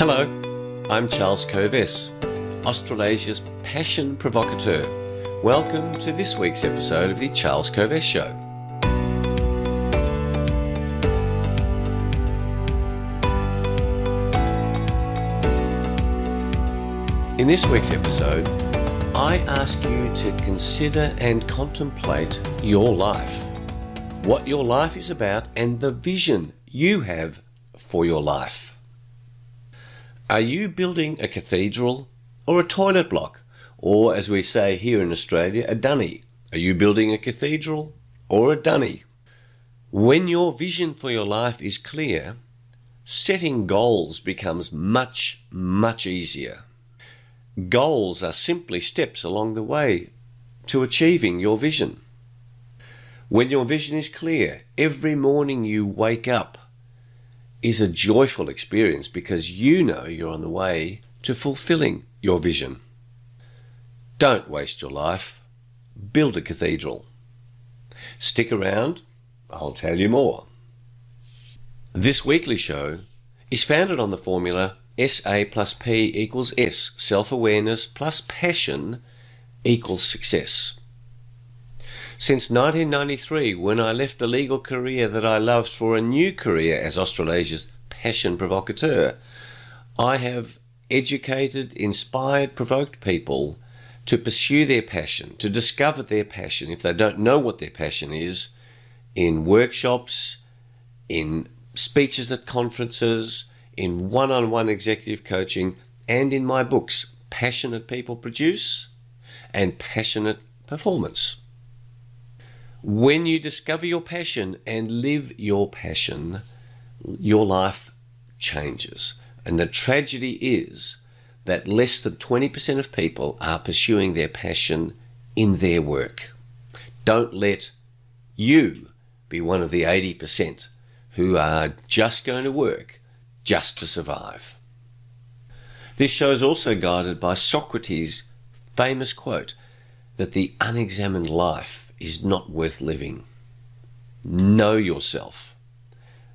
Hello, I'm Charles Kovess, Australasia's passion provocateur. Welcome to this week's episode of The Charles Kovess Show. In this week's episode, I ask you to consider and contemplate your life, what your life is about, and the vision you have for your life. Are you building a cathedral or a toilet block? Or, as we say here in Australia, a dunny? Are you building a cathedral or a dunny? When your vision for your life is clear, setting goals becomes much, much easier. Goals are simply steps along the way to achieving your vision. When your vision is clear, every morning you wake up is a joyful experience because you know you're on the way to fulfilling your vision. Don't waste your life. Build a cathedral. Stick around, I'll tell you more. This weekly show is founded on the formula SA plus P equals S, self awareness plus passion equals success. Since 1993, when I left the legal career that I loved for a new career as Australasia's passion provocateur, I have educated, inspired, provoked people to pursue their passion, to discover their passion if they don't know what their passion is, in workshops, in speeches at conferences, in one on one executive coaching, and in my books, Passionate People Produce and Passionate Performance. When you discover your passion and live your passion, your life changes. And the tragedy is that less than 20% of people are pursuing their passion in their work. Don't let you be one of the 80% who are just going to work just to survive. This show is also guided by Socrates' famous quote that the unexamined life is not worth living. Know yourself.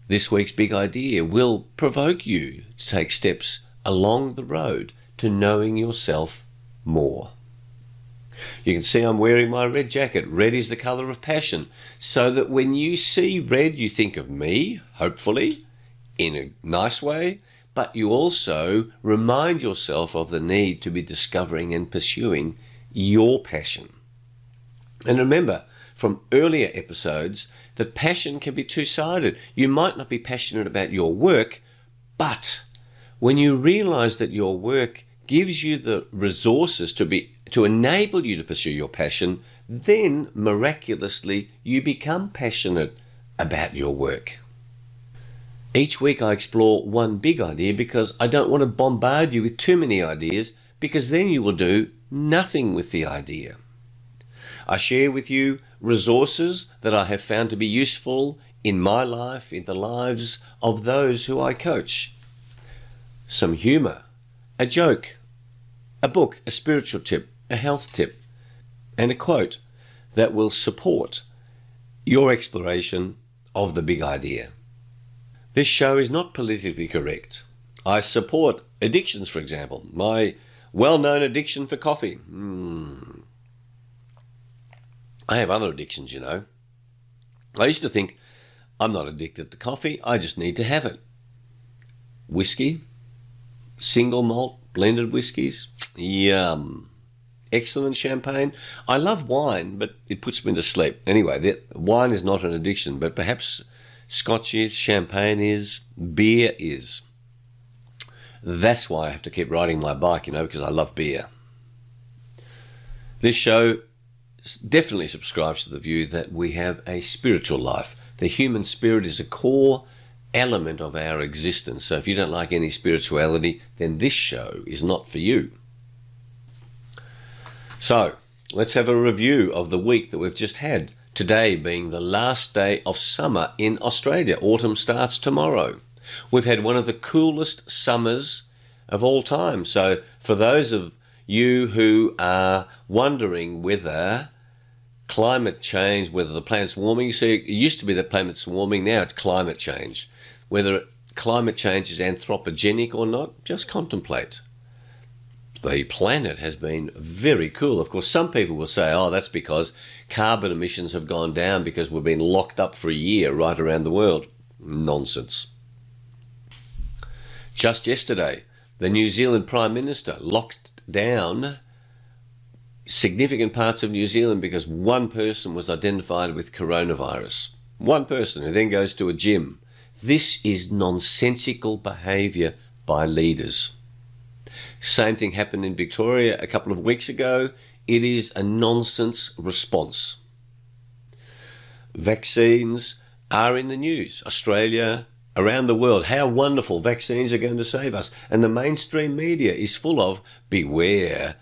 This week's big idea will provoke you to take steps along the road to knowing yourself more. You can see I'm wearing my red jacket. Red is the colour of passion, so that when you see red, you think of me, hopefully, in a nice way, but you also remind yourself of the need to be discovering and pursuing your passion. And remember from earlier episodes that passion can be two sided. You might not be passionate about your work, but when you realize that your work gives you the resources to be to enable you to pursue your passion, then miraculously you become passionate about your work. Each week I explore one big idea because I don't want to bombard you with too many ideas because then you will do nothing with the idea. I share with you resources that I have found to be useful in my life, in the lives of those who I coach. Some humour, a joke, a book, a spiritual tip, a health tip, and a quote that will support your exploration of the big idea. This show is not politically correct. I support addictions, for example. My well known addiction for coffee. Hmm. I have other addictions, you know. I used to think I'm not addicted to coffee, I just need to have it. Whiskey, single malt, blended whiskies, yum. Excellent champagne. I love wine, but it puts me to sleep. Anyway, the, wine is not an addiction, but perhaps scotch is, champagne is, beer is. That's why I have to keep riding my bike, you know, because I love beer. This show definitely subscribes to the view that we have a spiritual life. The human spirit is a core element of our existence. So if you don't like any spirituality, then this show is not for you. So let's have a review of the week that we've just had. Today being the last day of summer in Australia. Autumn starts tomorrow. We've had one of the coolest summers of all time. So for those of you who are wondering whether climate change, whether the planet's warming. You see, it used to be that planet's warming, now it's climate change. Whether climate change is anthropogenic or not, just contemplate. The planet has been very cool. Of course, some people will say, oh, that's because carbon emissions have gone down because we've been locked up for a year right around the world. Nonsense. Just yesterday, the New Zealand Prime Minister locked down significant parts of New Zealand because one person was identified with coronavirus. One person who then goes to a gym. This is nonsensical behaviour by leaders. Same thing happened in Victoria a couple of weeks ago. It is a nonsense response. Vaccines are in the news. Australia, around the world, how wonderful vaccines are going to save us. And the mainstream media is full of beware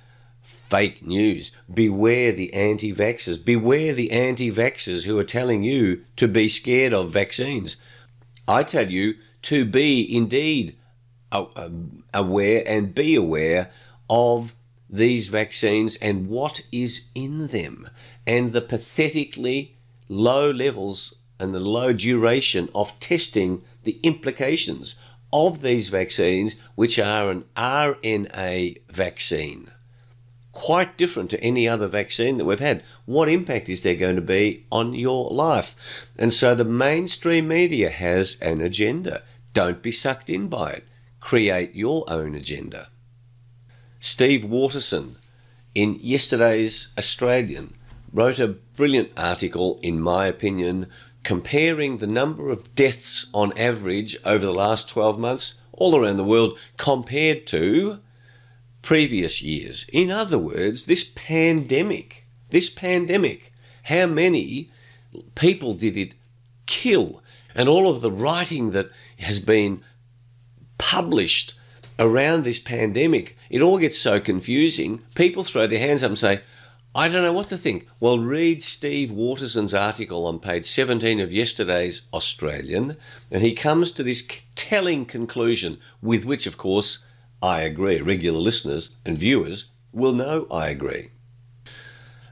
fake news. Beware the anti vaxxers. Beware the anti vaxxers who are telling you to be scared of vaccines. I tell you to be indeed aware and be aware of these vaccines and what is in them and the pathetically low levels and the low duration of testing the implications of these vaccines, which are an RNA vaccine quite different to any other vaccine that we've had. What impact is there going to be on your life? And so the mainstream media has an agenda. Don't be sucked in by it. Create your own agenda. Steve Waterson, in yesterday's Australian, wrote a brilliant article, in my opinion, comparing the number of deaths on average over the last 12 months all around the world compared to previous years. In other words, this pandemic, this pandemic, how many people did it kill? And all of the writing that has been published around this pandemic, it all gets so confusing. People throw their hands up and say, I don't know what to think. Well, read Steve Waterson's article on page 17 of yesterday's Australian, and he comes to this telling conclusion, with which, of course, I agree. Regular listeners and viewers will know I agree.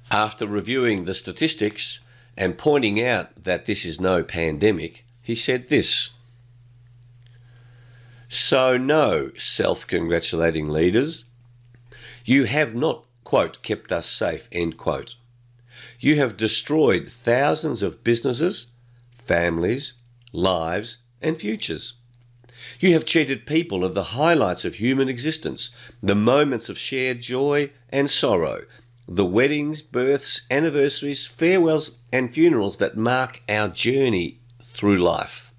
After reviewing the statistics and pointing out that this is no pandemic, he said this. So, no, self congratulating leaders, you have not, quote, kept us safe, end quote. You have destroyed thousands of businesses, families, lives, and futures. You have cheated people of the highlights of human existence, the moments of shared joy and sorrow, the weddings, births, anniversaries, farewells, and funerals that mark our journey through life.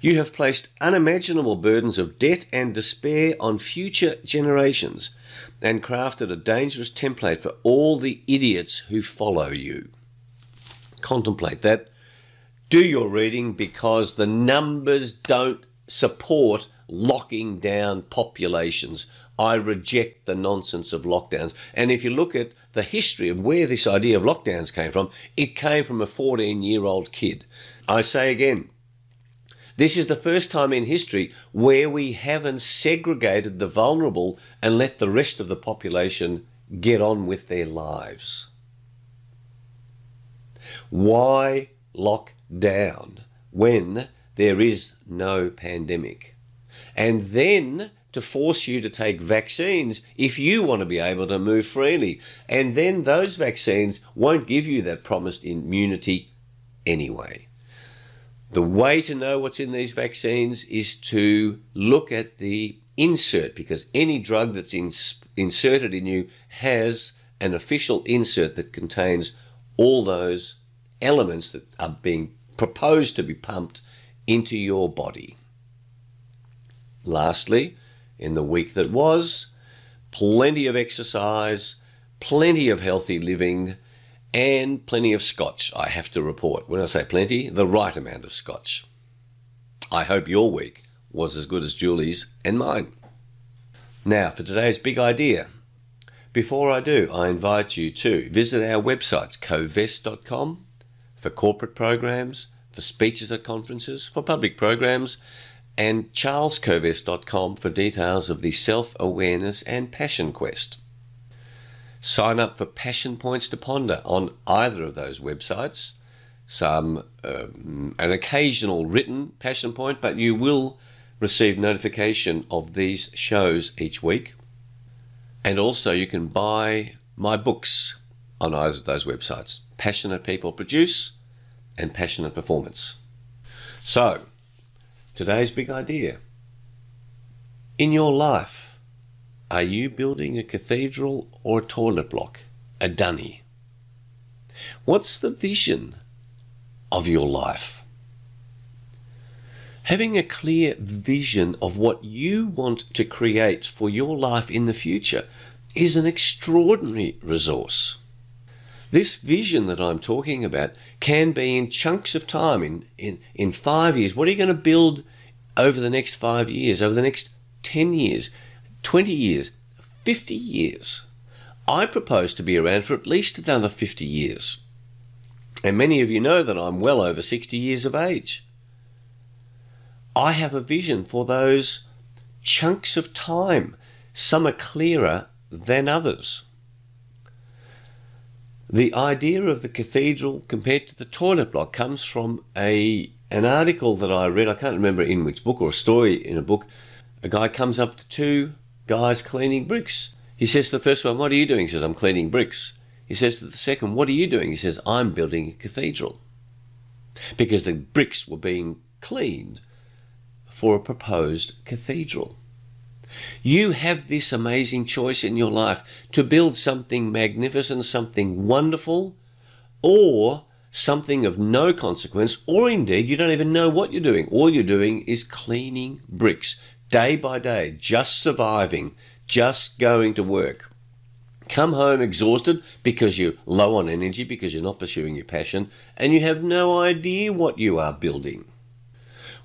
You have placed unimaginable burdens of debt and despair on future generations and crafted a dangerous template for all the idiots who follow you. Contemplate that. Do your reading because the numbers don't support locking down populations. I reject the nonsense of lockdowns. And if you look at the history of where this idea of lockdowns came from, it came from a 14 year old kid. I say again, this is the first time in history where we haven't segregated the vulnerable and let the rest of the population get on with their lives. Why lock down when there is no pandemic. And then to force you to take vaccines if you want to be able to move freely. And then those vaccines won't give you that promised immunity anyway. The way to know what's in these vaccines is to look at the insert because any drug that's in, inserted in you has an official insert that contains all those elements that are being proposed to be pumped into your body. Lastly, in the week that was, plenty of exercise, plenty of healthy living, and plenty of scotch, I have to report. When I say plenty, the right amount of scotch. I hope your week was as good as Julie's and mine. Now, for today's big idea. Before I do, I invite you to visit our websites, kovess.com for corporate programs, for speeches at conferences, for public programs, and charleskovess.com for details of the Self Awareness and Passion Quest. Sign up for Passion Points to Ponder on either of those websites. Some, um, an occasional written passion point, but you will receive notification of these shows each week. And also, you can buy my books on either of those websites Passionate People Produce and Passionate Performance. So, today's big idea. In your life, are you building a cathedral or a toilet block? A dunny? What's the vision of your life? Having a clear vision of what you want to create for your life in the future is an extraordinary resource. This vision that I'm talking about can be in chunks of time, in, in, in five years. What are you going to build over the next five years, over the next 10 years, 20 years, 50 years? I propose to be around for at least another 50 years. And many of you know that I'm well over 60 years of age. I have a vision for those chunks of time. Some are clearer than others. The idea of the cathedral compared to the toilet block comes from a an article that I read. I can't remember in which book or a story in a book. A guy comes up to two guys cleaning bricks. He says to the first one, "What are you doing?" He says, "I'm cleaning bricks." He says to the second, "What are you doing?" He says, "I'm building a cathedral." Because the bricks were being cleaned for a proposed cathedral. You have this amazing choice in your life to build something magnificent, something wonderful, or something of no consequence, or indeed you don't even know what you're doing. All you're doing is cleaning bricks day by day, just surviving, just going to work. Come home exhausted because you're low on energy, because you're not pursuing your passion, and you have no idea what you are building.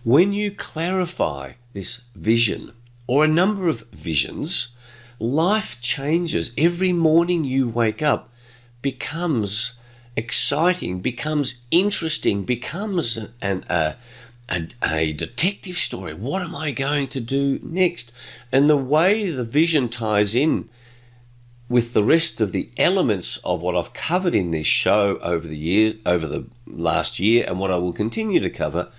When you clarify this vision or a number of visions, life changes. Every morning you wake up becomes exciting, becomes interesting, becomes an, a, a, a detective story. What am I going to do next? And the way the vision ties in with the rest of the elements of what I've covered in this show over the years, over the last year, and what I will continue to cover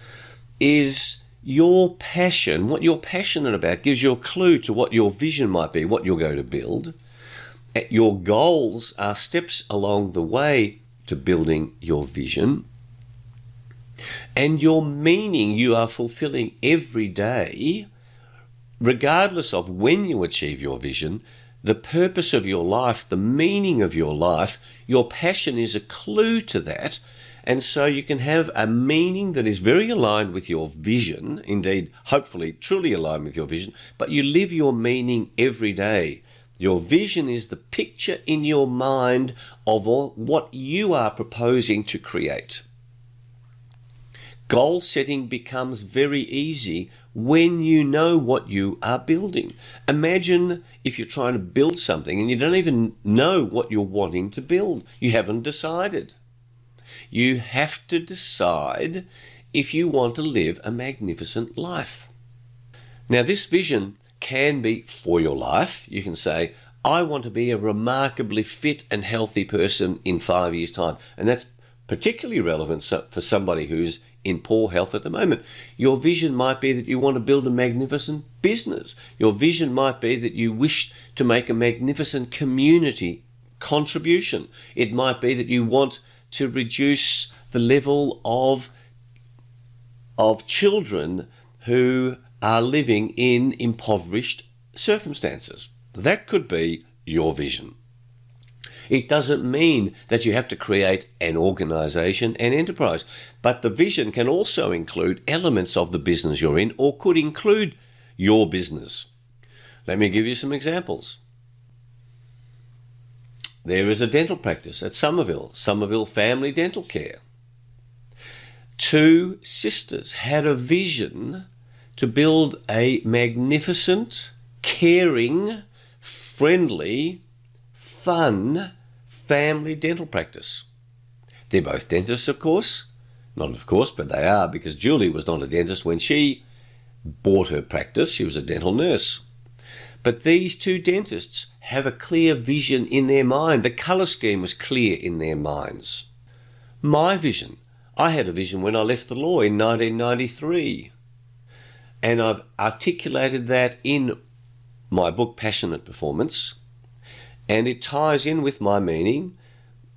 is your passion, what you're passionate about, gives you a clue to what your vision might be, what you're going to build. Your goals are steps along the way to building your vision. And your meaning you are fulfilling every day, regardless of when you achieve your vision, the purpose of your life, the meaning of your life, your passion is a clue to that and so you can have a meaning that is very aligned with your vision, indeed, hopefully, truly aligned with your vision, but you live your meaning every day. Your vision is the picture in your mind of what you are proposing to create. Goal setting becomes very easy when you know what you are building. Imagine if you're trying to build something and you don't even know what you're wanting to build. You haven't decided. You have to decide if you want to live a magnificent life. Now, this vision can be for your life. You can say, I want to be a remarkably fit and healthy person in five years' time. And that's particularly relevant for somebody who's in poor health at the moment. Your vision might be that you want to build a magnificent business. Your vision might be that you wish to make a magnificent community contribution. It might be that you want to reduce the level of of children who are living in impoverished circumstances. That could be your vision. It doesn't mean that you have to create an organization, an enterprise, but the vision can also include elements of the business you're in or could include your business. Let me give you some examples. There is a dental practice at Somerville, Somerville Family Dental Care. Two sisters had a vision to build a magnificent, caring, friendly, fun family dental practice. They're both dentists, of course. Not of course, but they are because Julie was not a dentist when she bought her practice. She was a dental nurse. But these two dentists have a clear vision in their mind. The colour scheme was clear in their minds. My vision. I had a vision when I left the law in 1993. And I've articulated that in my book, Passionate Performance, and it ties in with my meaning,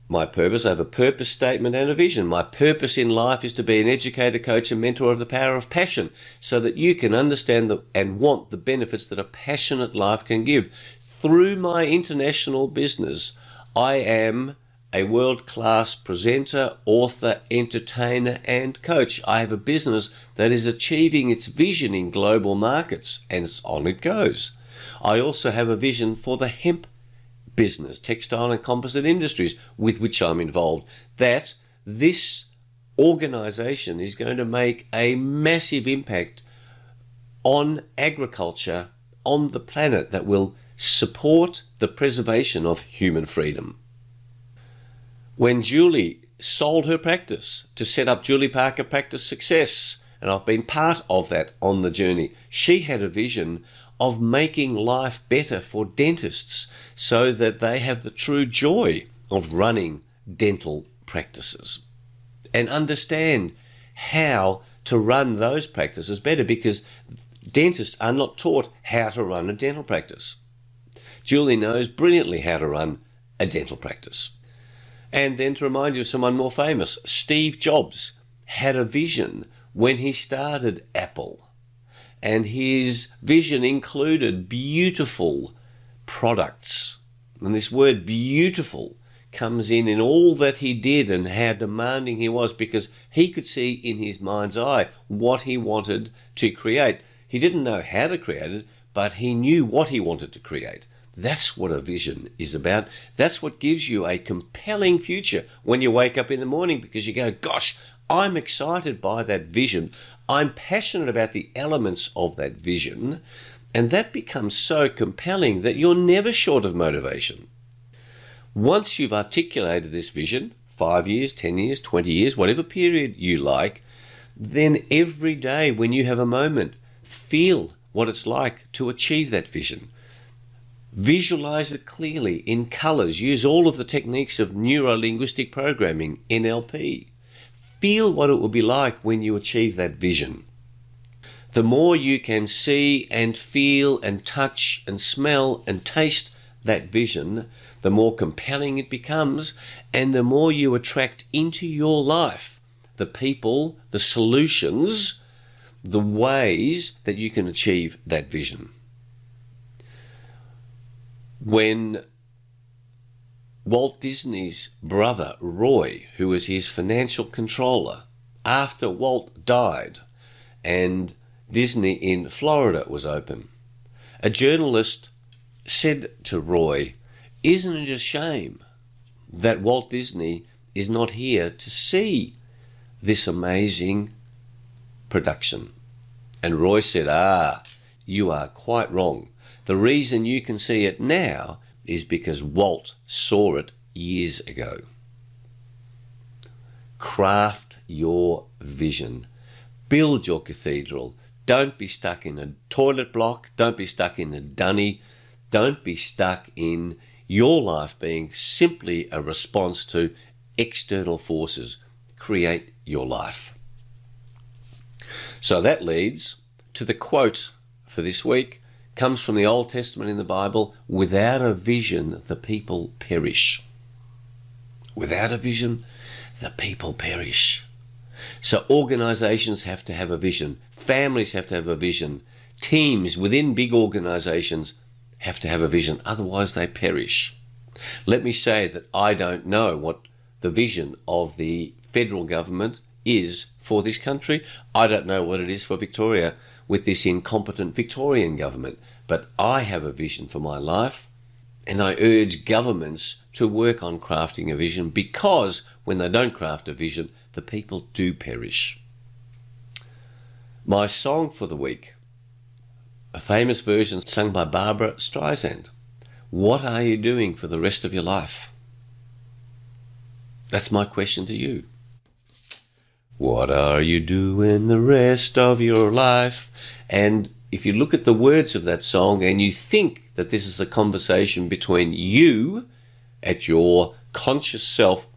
my purpose. I have a purpose statement and a vision. My purpose in life is to be an educator, coach, and mentor of the power of passion so that you can understand the, and want the benefits that a passionate life can give. Through my international business, I am a world class presenter, author, entertainer, and coach. I have a business that is achieving its vision in global markets, and on it goes. I also have a vision for the hemp business, textile and composite industries, with which I'm involved, that this organization is going to make a massive impact on agriculture on the planet that will support the preservation of human freedom. When Julie sold her practice to set up Julie Parker Practice Success, and I've been part of that on the journey, she had a vision of making life better for dentists so that they have the true joy of running dental practices and understand how to run those practices better because dentists are not taught how to run a dental practice. Julie knows brilliantly how to run a dental practice. And then to remind you of someone more famous, Steve Jobs had a vision when he started Apple and his vision included beautiful products. And this word beautiful comes in in all that he did and how demanding he was because he could see in his mind's eye what he wanted to create. He didn't know how to create it, but he knew what he wanted to create. That's what a vision is about. That's what gives you a compelling future when you wake up in the morning because you go, Gosh, I'm excited by that vision. I'm passionate about the elements of that vision, and that becomes so compelling that you're never short of motivation. Once you've articulated this vision, five years, 10 years, 20 years, whatever period you like, then every day when you have a moment, feel what it's like to achieve that vision. Visualize it clearly in colors. Use all of the techniques of neuro linguistic programming, NLP feel what it will be like when you achieve that vision. The more you can see and feel and touch and smell and taste that vision, the more compelling it becomes, and the more you attract into your life the people, the solutions, the ways that you can achieve that vision. When Walt Disney's brother, Roy, who was his financial controller, after Walt died and Disney in Florida was open, a journalist said to Roy, Isn't it a shame that Walt Disney is not here to see this amazing production? And Roy said, Ah, you are quite wrong. The reason you can see it now is because Walt saw it years ago. Craft your vision. Build your cathedral. Don't be stuck in a toilet block. Don't be stuck in a dunny. Don't be stuck in your life being simply a response to external forces. Create your life. So that leads to the quote for this week comes from the Old Testament in the Bible without a vision, the people perish. Without a vision, the people perish. So organizations have to have a vision, families have to have a vision, teams within big organizations have to have a vision, otherwise, they perish. Let me say that I don't know what the vision of the federal government is for this country. I don't know what it is for Victoria with this incompetent Victorian government. But I have a vision for my life, and I urge governments to work on crafting a vision because when they don't craft a vision, the people do perish. My song for the week, a famous version sung by Barbra Streisand. What are you doing for the rest of your life? That's my question to you. What are you doing the rest of your life? And if you look at the words of that song and you think that this is a conversation between you at your conscious self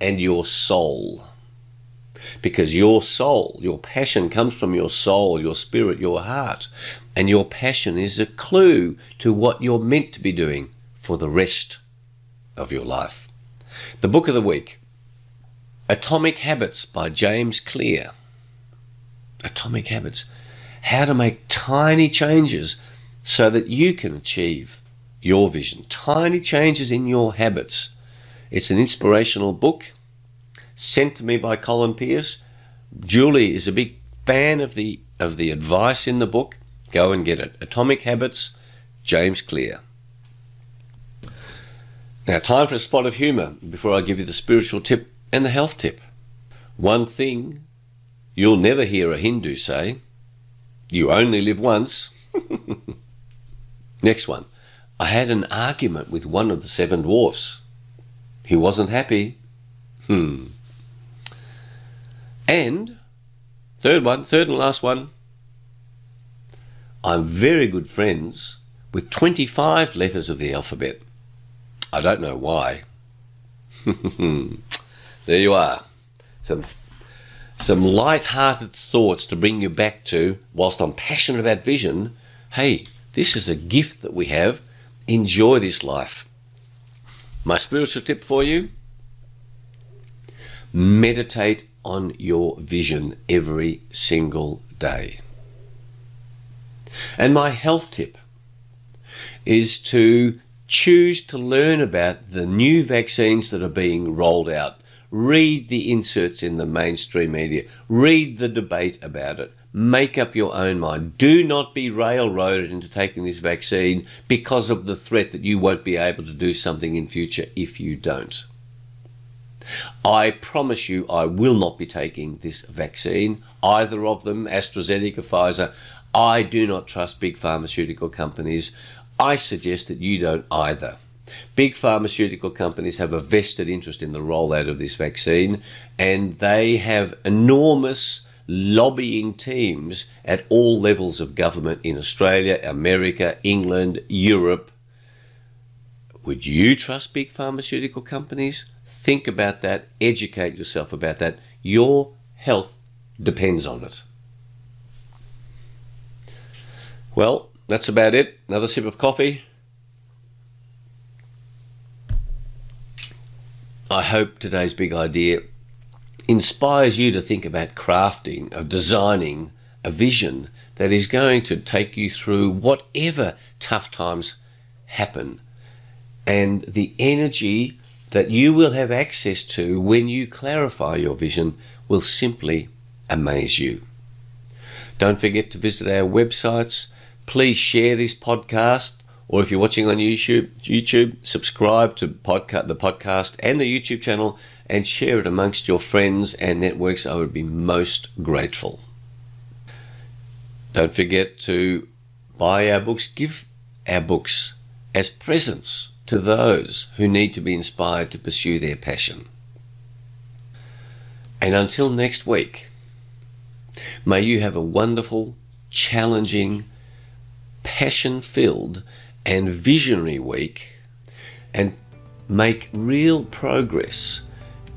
and your soul, because your soul, your passion comes from your soul, your spirit, your heart, and your passion is a clue to what you're meant to be doing for the rest of your life. The book of the week Atomic Habits by James Clear. Atomic Habits. How to make tiny changes so that you can achieve your vision. Tiny changes in your habits. It's an inspirational book sent to me by Colin Pierce. Julie is a big fan of the of the advice in the book. Go and get it. Atomic Habits, James Clear. Now, time for a spot of humour before I give you the spiritual tip and the health tip. One thing you'll never hear a Hindu say you only live once. Next one. I had an argument with one of the seven dwarfs. He wasn't happy. Hmm. And, third one, third and last one. I'm very good friends with 25 letters of the alphabet. I don't know why. there you are. Some some light-hearted thoughts to bring you back to whilst I'm passionate about vision. Hey, this is a gift that we have. Enjoy this life. My spiritual tip for you meditate on your vision every single day. And my health tip is to choose to learn about the new vaccines that are being rolled out. Read the inserts in the mainstream media. Read the debate about it. Make up your own mind. Do not be railroaded into taking this vaccine because of the threat that you won't be able to do something in future if you don't. I promise you, I will not be taking this vaccine, either of them, AstraZeneca, or Pfizer. I do not trust big pharmaceutical companies. I suggest that you don't either. Big pharmaceutical companies have a vested interest in the rollout of this vaccine, and they have enormous lobbying teams at all levels of government in Australia, America, England, Europe. Would you trust big pharmaceutical companies? Think about that, educate yourself about that. Your health depends on it. Well, that's about it. Another sip of coffee. I hope today's big idea inspires you to think about crafting, of designing a vision that is going to take you through whatever tough times happen and the energy that you will have access to when you clarify your vision will simply amaze you. Don't forget to visit our websites. Please share this podcast, or if you're watching on YouTube, YouTube, subscribe to the podcast and the YouTube channel and share it amongst your friends and networks. I would be most grateful. Don't forget to buy our books, give our books as presents to those who need to be inspired to pursue their passion. And until next week, may you have a wonderful, challenging, passion filled, and visionary week and make real progress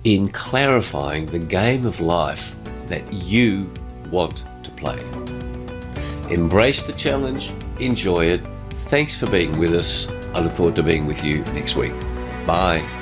in clarifying the game of life that you want to play. Embrace the challenge, enjoy it. Thanks for being with us. I look forward to being with you next week. Bye.